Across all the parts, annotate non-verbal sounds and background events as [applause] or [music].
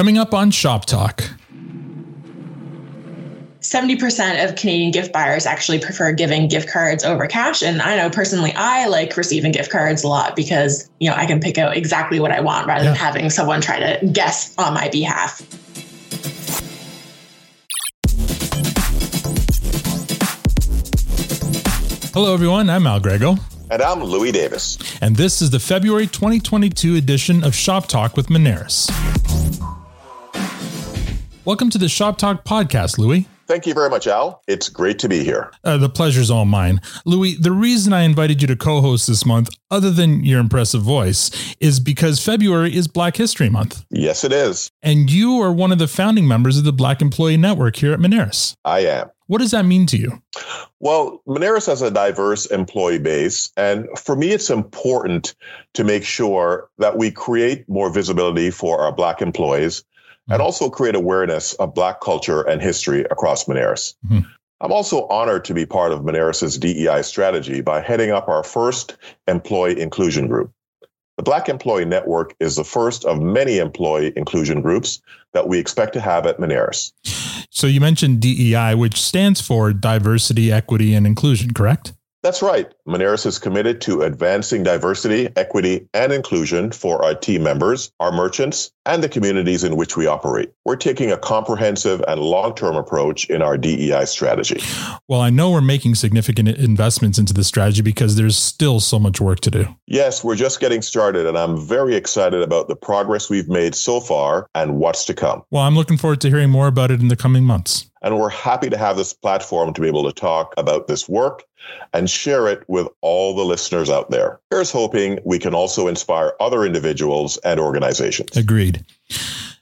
Coming up on Shop Talk. 70% of Canadian gift buyers actually prefer giving gift cards over cash. And I know personally, I like receiving gift cards a lot because, you know, I can pick out exactly what I want rather yeah. than having someone try to guess on my behalf. Hello, everyone. I'm Al Grego. And I'm Louis Davis. And this is the February 2022 edition of Shop Talk with Moneris. Welcome to the Shop Talk podcast, Louis. Thank you very much, Al. It's great to be here. Uh, the pleasure's all mine. Louis, the reason I invited you to co host this month, other than your impressive voice, is because February is Black History Month. Yes, it is. And you are one of the founding members of the Black Employee Network here at Moneris. I am. What does that mean to you? Well, Moneris has a diverse employee base. And for me, it's important to make sure that we create more visibility for our Black employees and also create awareness of Black culture and history across Moneris. Mm-hmm. I'm also honored to be part of Moneris's DEI strategy by heading up our first employee inclusion group. The Black Employee Network is the first of many employee inclusion groups that we expect to have at Moneris. So you mentioned DEI, which stands for diversity, equity, and inclusion, correct? That's right. Moneris is committed to advancing diversity, equity, and inclusion for our team members, our merchants, and the communities in which we operate. We're taking a comprehensive and long term approach in our DEI strategy. Well, I know we're making significant investments into the strategy because there's still so much work to do. Yes, we're just getting started, and I'm very excited about the progress we've made so far and what's to come. Well, I'm looking forward to hearing more about it in the coming months. And we're happy to have this platform to be able to talk about this work and share it with all the listeners out there. Here's hoping we can also inspire other individuals and organizations. Agreed.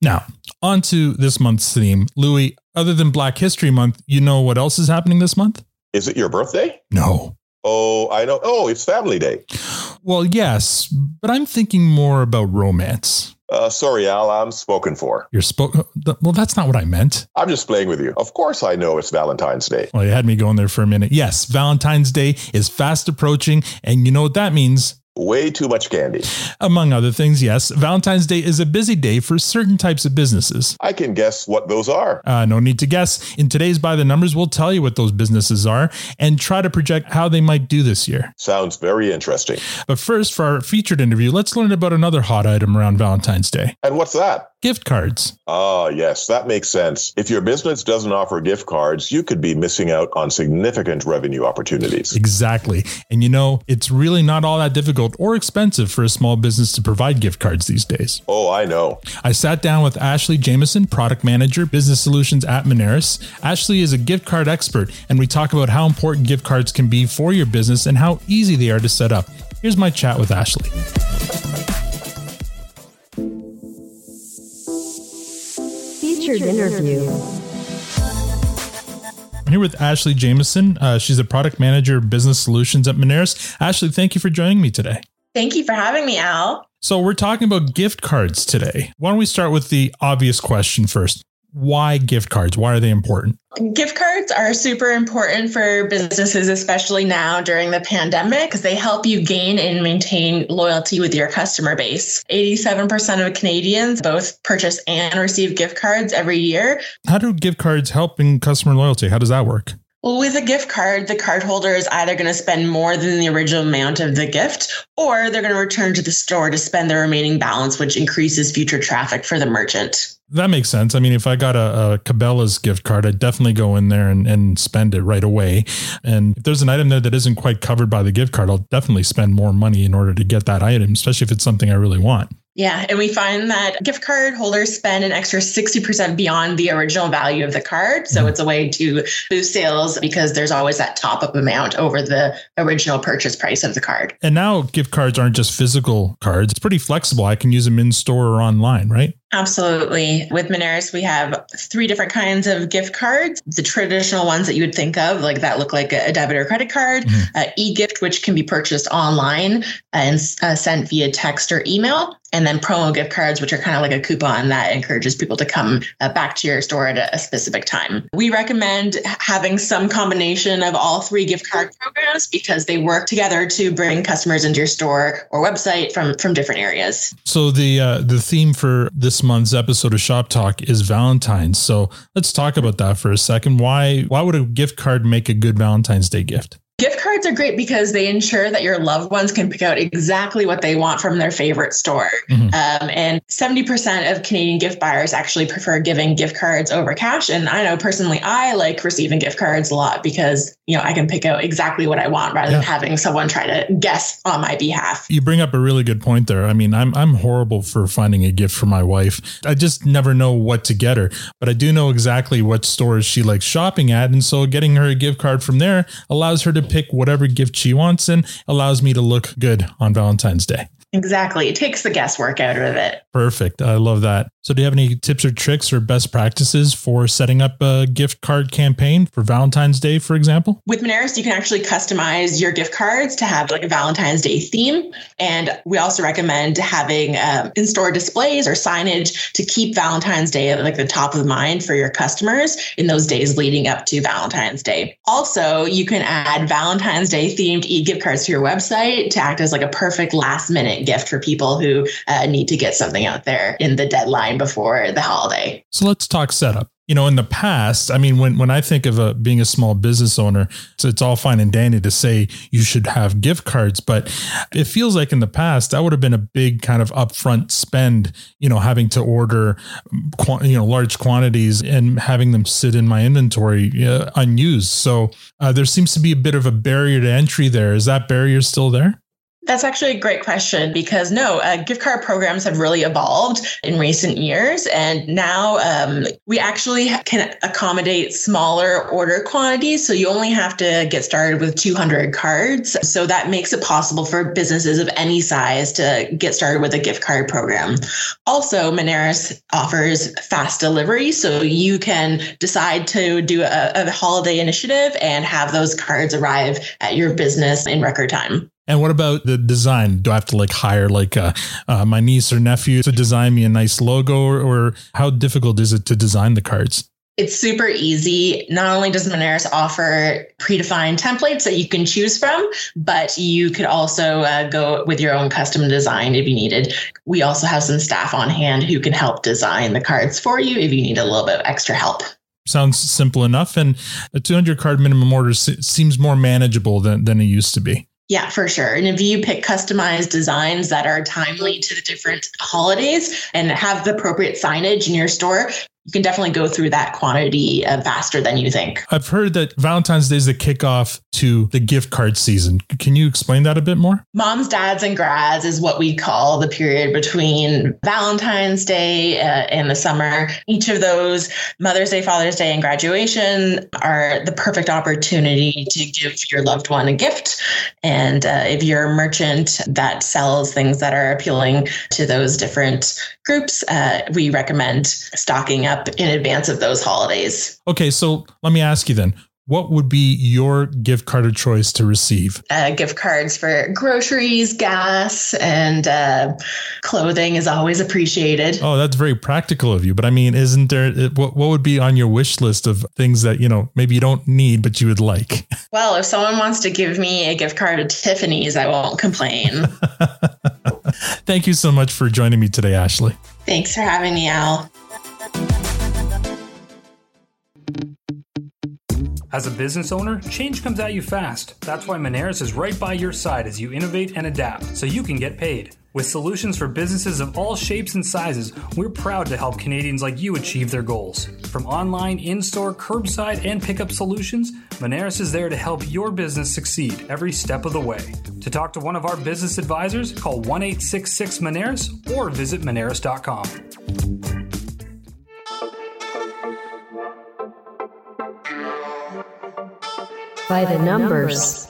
Now, on to this month's theme. Louis, other than Black History Month, you know what else is happening this month? Is it your birthday? No. Oh, I know. Oh, it's Family Day. Well, yes, but I'm thinking more about romance. Uh, sorry, Al, I'm spoken for. You're spoken. Well, that's not what I meant. I'm just playing with you. Of course, I know it's Valentine's Day. Well, you had me going there for a minute. Yes, Valentine's Day is fast approaching, and you know what that means way too much candy. Among other things, yes, Valentine's Day is a busy day for certain types of businesses. I can guess what those are. Uh, no need to guess. In today's By the Numbers, we'll tell you what those businesses are and try to project how they might do this year. Sounds very interesting. But first, for our featured interview, let's learn about another hot item around Valentine's Day. And what's that? Gift cards. Ah, yes, that makes sense. If your business doesn't offer gift cards, you could be missing out on significant revenue opportunities. Exactly. And you know, it's really not all that difficult or expensive for a small business to provide gift cards these days. Oh, I know. I sat down with Ashley Jameson, product manager, business solutions at Moneris. Ashley is a gift card expert, and we talk about how important gift cards can be for your business and how easy they are to set up. Here's my chat with Ashley. Featured interview. I'm here with Ashley Jameson. Uh, she's a product manager of business solutions at Moneris. Ashley, thank you for joining me today. Thank you for having me, Al. So, we're talking about gift cards today. Why don't we start with the obvious question first? Why gift cards? Why are they important? Gift cards are super important for businesses, especially now during the pandemic, because they help you gain and maintain loyalty with your customer base. 87% of Canadians both purchase and receive gift cards every year. How do gift cards help in customer loyalty? How does that work? Well, with a gift card, the cardholder is either going to spend more than the original amount of the gift, or they're going to return to the store to spend the remaining balance, which increases future traffic for the merchant. That makes sense. I mean, if I got a, a Cabela's gift card, I'd definitely go in there and, and spend it right away. And if there's an item there that isn't quite covered by the gift card, I'll definitely spend more money in order to get that item, especially if it's something I really want. Yeah, and we find that gift card holders spend an extra 60% beyond the original value of the card. So mm-hmm. it's a way to boost sales because there's always that top up amount over the original purchase price of the card. And now gift cards aren't just physical cards, it's pretty flexible. I can use them in store or online, right? Absolutely. With Moneris, we have three different kinds of gift cards. The traditional ones that you would think of, like that look like a debit or credit card, mm-hmm. uh, e-gift, which can be purchased online and uh, sent via text or email and then promo gift cards, which are kind of like a coupon that encourages people to come uh, back to your store at a, a, specific time. We recommend having some combination of all three gift card programs because they work together to bring customers into your store or website from from different areas. So the uh, the theme for this month's episode of Shop Talk is Valentine's. So let's talk about that for a second. Why why would a gift card make a good Valentine's Day gift? Gift cards are great because they ensure that your loved ones can pick out exactly what they want from their favorite store. Mm-hmm. Um, and 70% of Canadian gift buyers actually prefer giving gift cards over cash. And I know personally, I like receiving gift cards a lot because, you know, I can pick out exactly what I want rather yeah. than having someone try to guess on my behalf. You bring up a really good point there. I mean, I'm, I'm horrible for finding a gift for my wife. I just never know what to get her, but I do know exactly what stores she likes shopping at. And so getting her a gift card from there allows her to pick whatever gift she wants and allows me to look good on Valentine's Day. Exactly. It takes the guesswork out of it. Perfect. I love that. So, do you have any tips or tricks or best practices for setting up a gift card campaign for Valentine's Day, for example? With Moneris, you can actually customize your gift cards to have like a Valentine's Day theme. And we also recommend having um, in store displays or signage to keep Valentine's Day at like the top of mind for your customers in those days leading up to Valentine's Day. Also, you can add Valentine's Day themed e gift cards to your website to act as like a perfect last minute gift for people who uh, need to get something out there in the deadline before the holiday. So let's talk setup you know, in the past, I mean, when, when I think of a, being a small business owner, so it's all fine and dandy to say you should have gift cards, but it feels like in the past that would have been a big kind of upfront spend, you know, having to order, you know, large quantities and having them sit in my inventory uh, unused. So uh, there seems to be a bit of a barrier to entry there. Is that barrier still there? That's actually a great question because no, uh, gift card programs have really evolved in recent years. And now um, we actually can accommodate smaller order quantities. So you only have to get started with 200 cards. So that makes it possible for businesses of any size to get started with a gift card program. Also, Moneris offers fast delivery. So you can decide to do a, a holiday initiative and have those cards arrive at your business in record time. And what about the design? Do I have to like hire like uh, uh, my niece or nephew to design me a nice logo, or, or how difficult is it to design the cards? It's super easy. Not only does Moneris offer predefined templates that you can choose from, but you could also uh, go with your own custom design if you needed. We also have some staff on hand who can help design the cards for you if you need a little bit of extra help sounds simple enough and a 200 card minimum order seems more manageable than, than it used to be yeah, for sure. And if you pick customized designs that are timely to the different holidays and have the appropriate signage in your store, you can definitely go through that quantity uh, faster than you think. I've heard that Valentine's Day is the kickoff to the gift card season. Can you explain that a bit more? Moms, dads, and grads is what we call the period between Valentine's Day uh, and the summer. Each of those, Mother's Day, Father's Day, and graduation, are the perfect opportunity to give your loved one a gift. And uh, if you're a merchant that sells things that are appealing to those different groups, uh, we recommend stocking up in advance of those holidays. Okay, so let me ask you then what would be your gift card of choice to receive? Uh, gift cards for groceries, gas, and uh, clothing is always appreciated. Oh, that's very practical of you. But I mean, isn't there what, what would be on your wish list of things that, you know, maybe you don't need, but you would like? Well, if someone wants to give me a gift card to Tiffany's, I won't complain. [laughs] [laughs] Thank you so much for joining me today, Ashley. Thanks for having me, Al. As a business owner, change comes at you fast. That's why Moneris is right by your side as you innovate and adapt so you can get paid. With solutions for businesses of all shapes and sizes, we're proud to help Canadians like you achieve their goals. From online, in store, curbside, and pickup solutions, Moneris is there to help your business succeed every step of the way. To talk to one of our business advisors, call 1 866 Moneris or visit Moneris.com. by the numbers.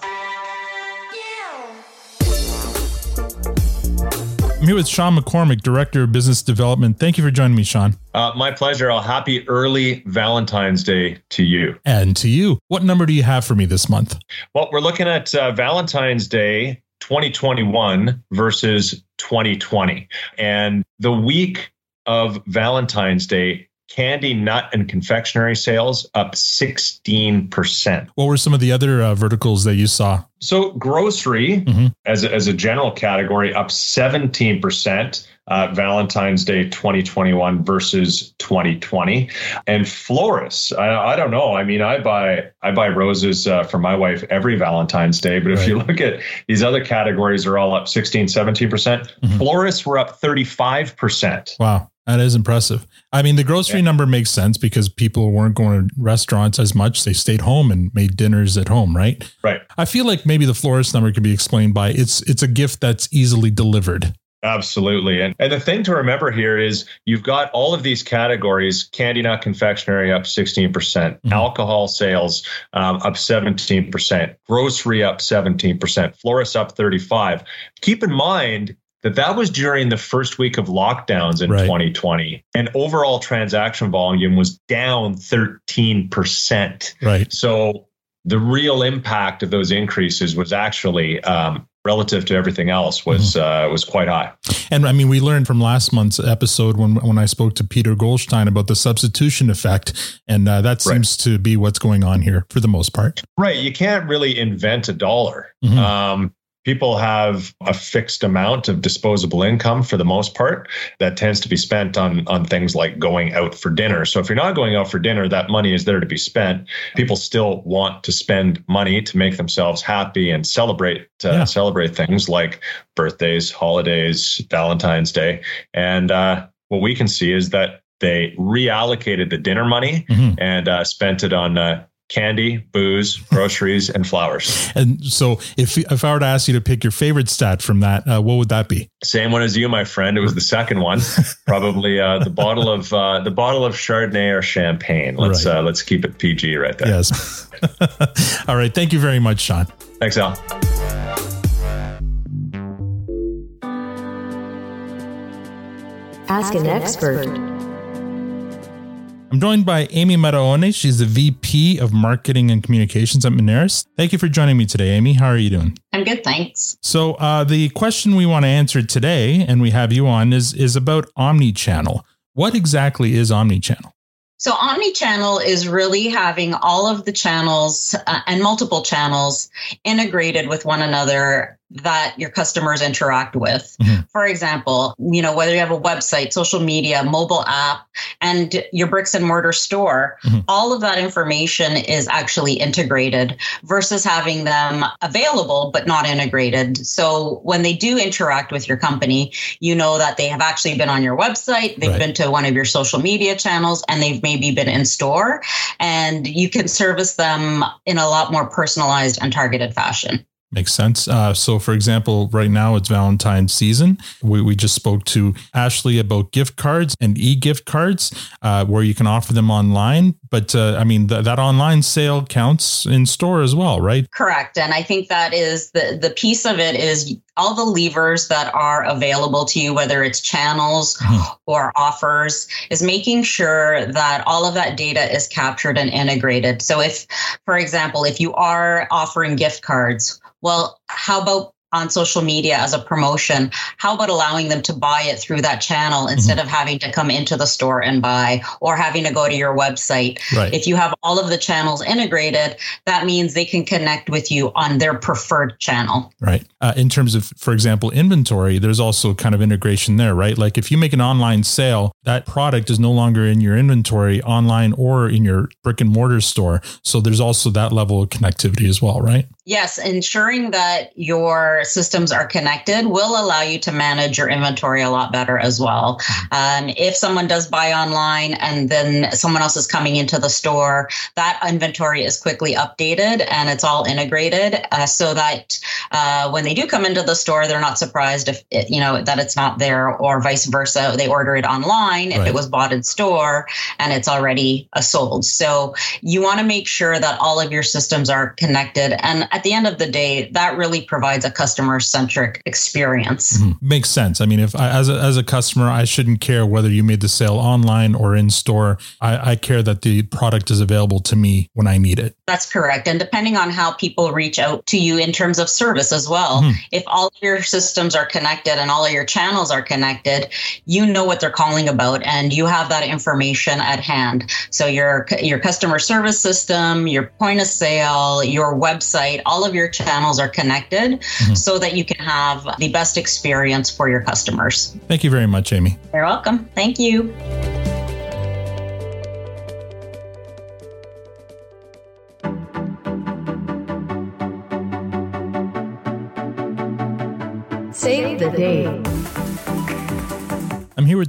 I'm here with Sean McCormick, Director of Business Development. Thank you for joining me, Sean. Uh, my pleasure. A happy early Valentine's Day to you. And to you. What number do you have for me this month? Well, we're looking at uh, Valentine's Day 2021 versus 2020. And the week of Valentine's Day candy, nut, and confectionery sales up 16%. What were some of the other uh, verticals that you saw? So, grocery mm-hmm. as, a, as a general category up 17%. uh, Valentine's Day 2021 versus 2020. And florists, I, I, don't know. I mean, I buy I buy roses uh, for my wife every Valentine's Day, but if right. you look at these other categories, are all up 16, 17 percent. Mm-hmm. Florists were up 35 percent. Wow. That is impressive. I mean, the grocery yeah. number makes sense because people weren't going to restaurants as much. They stayed home and made dinners at home, right? Right. I feel like maybe the florist number could be explained by it's it's a gift that's easily delivered. Absolutely. And, and the thing to remember here is you've got all of these categories candy nut confectionery up 16%, percent mm hmm alcohol sales um, up 17%, grocery up 17%, florist up 35. Keep in mind, that that was during the first week of lockdowns in right. 2020 and overall transaction volume was down 13% right so the real impact of those increases was actually um, relative to everything else was mm-hmm. uh, was quite high. And I mean, we learned from last month's episode when when I spoke to Peter Goldstein about the substitution effect, and uh, that seems right. to be what's going on here for the most part. Right. You can't really invent a dollar. Mm-hmm. Um, people have a fixed amount of disposable income for the most part that tends to be spent on on things like going out for dinner so if you're not going out for dinner that money is there to be spent people still want to spend money to make themselves happy and celebrate uh, yeah. celebrate things like birthdays holidays valentine's day and uh, what we can see is that they reallocated the dinner money mm-hmm. and uh, spent it on uh, candy, booze, groceries, and flowers. And so, if if I were to ask you to pick your favorite stat from that, uh, what would that be? Same one as you, my friend. It was the second one, [laughs] probably uh, the bottle of uh, the bottle of Chardonnay or champagne. Let's right. Uh, let's keep it PG right there. Yes. [laughs] All right. Thank you very much, Sean. Thanks, Al. Ask an expert. I'm joined by Amy Maraone. She's the VP of Marketing and Communications at Moneris. Thank you for joining me today, Amy. How are you doing? I'm good, thanks. So, uh, the question we want to answer today, and we have you on, is is about omni-channel. What exactly is omni-channel? So, omni-channel is really having all of the channels uh, and multiple channels integrated with one another that your customers interact with. Mm-hmm. For example, you know, whether you have a website, social media, mobile app, and your bricks and mortar store, mm-hmm. all of that information is actually integrated versus having them available but not integrated. So when they do interact with your company, you know that they have actually been on your website, they've right. been to one of your social media channels, and they've maybe been in store, and you can service them in a lot more personalized and targeted fashion. Makes sense. Uh, so, for example, right now it's Valentine's season. We, we just spoke to Ashley about gift cards and e gift cards uh, where you can offer them online. But uh, I mean, th- that online sale counts in store as well, right? Correct. And I think that is the, the piece of it is all the levers that are available to you, whether it's channels mm-hmm. or offers, is making sure that all of that data is captured and integrated. So, if, for example, if you are offering gift cards, well, how about on social media as a promotion? How about allowing them to buy it through that channel instead mm-hmm. of having to come into the store and buy or having to go to your website? Right. if you have all of the channels integrated that means they can connect with you on their preferred channel. Right. Uh, in terms of for example inventory there's also kind of integration there right? Like if you make an online sale that product is no longer in your inventory online or in your brick and mortar store. So there's also that level of connectivity as well right yes ensuring that your systems are connected will allow you to manage your inventory a lot better as well. Um, if someone does buy online and then someone else is coming into the store, that inventory is quickly updated and it's all integrated uh, so that uh, when they do come into the store, they're not surprised if it, you know that it's not there, or vice versa. They order it online if it was bought in store and it's already uh, sold. So you want to make sure that all of your systems are connected, and at the end of the day, that really provides a customer centric experience. Mm-hmm. Makes sense. I mean, if I, as a, as a customer, I shouldn't care whether you made the sale online or in store. I, I care that the product is available to me when I need it. That's correct. And depending on how people reach out to you in terms of service as well, mm-hmm. if all your systems are connected and all of your channels are connected, you know what they're calling about and you have that information at hand. So your your customer service system, your point of sale, your website, all of your channels are connected mm-hmm. so that you can have the best experience for your customers. Thank you very much, Amy. You're welcome. Thank you.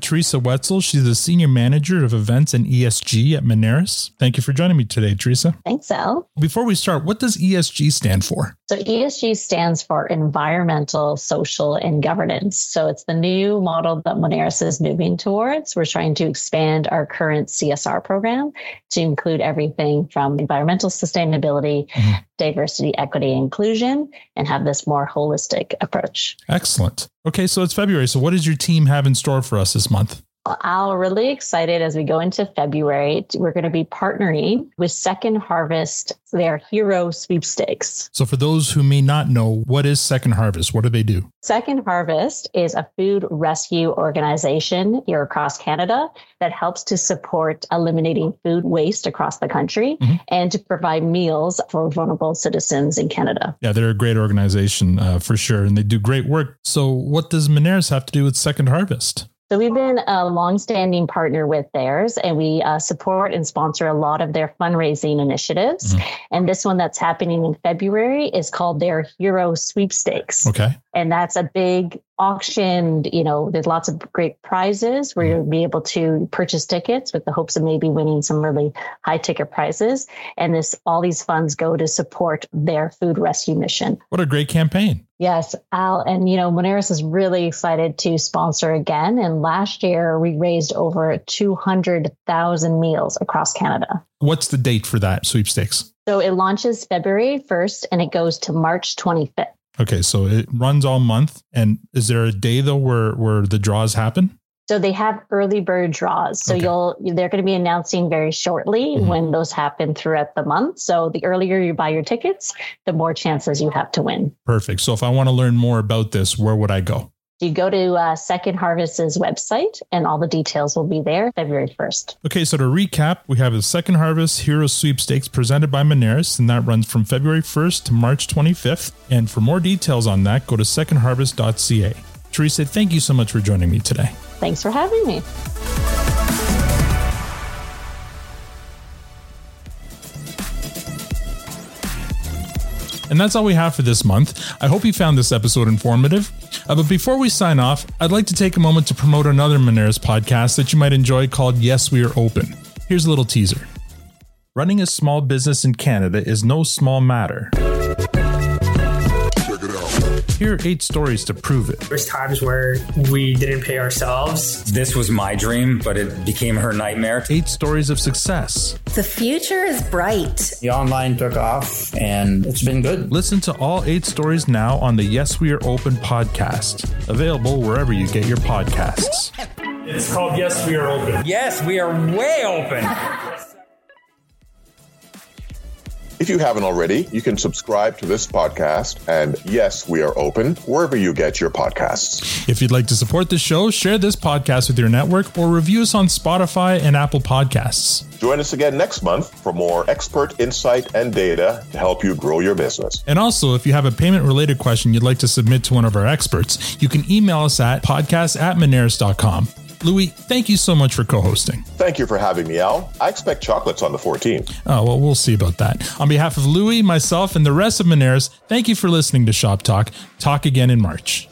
Theresa Wetzel. She's the Senior Manager of Events and ESG at Moneris. Thank you for joining me today, Theresa. Thanks, Al. Before we start, what does ESG stand for? So, ESG stands for Environmental, Social, and Governance. So, it's the new model that Moneris is moving towards. We're trying to expand our current CSR program to include everything from environmental sustainability, mm-hmm. Diversity, equity, inclusion, and have this more holistic approach. Excellent. Okay, so it's February. So, what does your team have in store for us this month? I'm really excited as we go into February. We're going to be partnering with Second Harvest, their Hero Sweepstakes. So, for those who may not know, what is Second Harvest? What do they do? Second Harvest is a food rescue organization here across Canada that helps to support eliminating food waste across the country mm-hmm. and to provide meals for vulnerable citizens in Canada. Yeah, they're a great organization uh, for sure, and they do great work. So, what does Moneris have to do with Second Harvest? So we've been a longstanding partner with theirs, and we uh, support and sponsor a lot of their fundraising initiatives. Mm-hmm. And this one that's happening in February is called their Hero Sweepstakes. Okay. And that's a big auction. You know, there's lots of great prizes where you'll be able to purchase tickets with the hopes of maybe winning some really high ticket prizes. And this, all these funds go to support their food rescue mission. What a great campaign. Yes, Al. And, you know, Moneris is really excited to sponsor again. And last year we raised over 200,000 meals across Canada. What's the date for that sweepstakes? So it launches February 1st and it goes to March 25th. Okay, so it runs all month. And is there a day though where where the draws happen? So they have early bird draws. So okay. you'll they're going to be announcing very shortly mm-hmm. when those happen throughout the month. So the earlier you buy your tickets, the more chances you have to win. Perfect. So if I want to learn more about this, where would I go? You go to uh, Second Harvest's website, and all the details will be there February 1st. Okay, so to recap, we have the Second Harvest Hero Sweepstakes presented by Moneris, and that runs from February 1st to March 25th. And for more details on that, go to secondharvest.ca. Theresa, thank you so much for joining me today. Thanks for having me. And that's all we have for this month. I hope you found this episode informative. Uh, but before we sign off, I'd like to take a moment to promote another Moneris podcast that you might enjoy called Yes, We Are Open. Here's a little teaser. Running a small business in Canada is no small matter. Here are eight stories to prove it. There's times where we didn't pay ourselves. This was my dream, but it became her nightmare. Eight stories of success. The future is bright. The online took off and it's been good. Listen to all eight stories now on the Yes We Are Open podcast, available wherever you get your podcasts. It's called Yes We Are Open. Yes, we are way open. [laughs] If you haven't already, you can subscribe to this podcast. And yes, we are open wherever you get your podcasts. If you'd like to support the show, share this podcast with your network or review us on Spotify and Apple Podcasts. Join us again next month for more expert insight and data to help you grow your business. And also, if you have a payment related question you'd like to submit to one of our experts, you can email us at podcast at moneris.com. Louis, thank you so much for co hosting. Thank you for having me, Al. I expect chocolates on the 14th. Oh, well, we'll see about that. On behalf of Louis, myself, and the rest of Moneris, thank you for listening to Shop Talk. Talk again in March.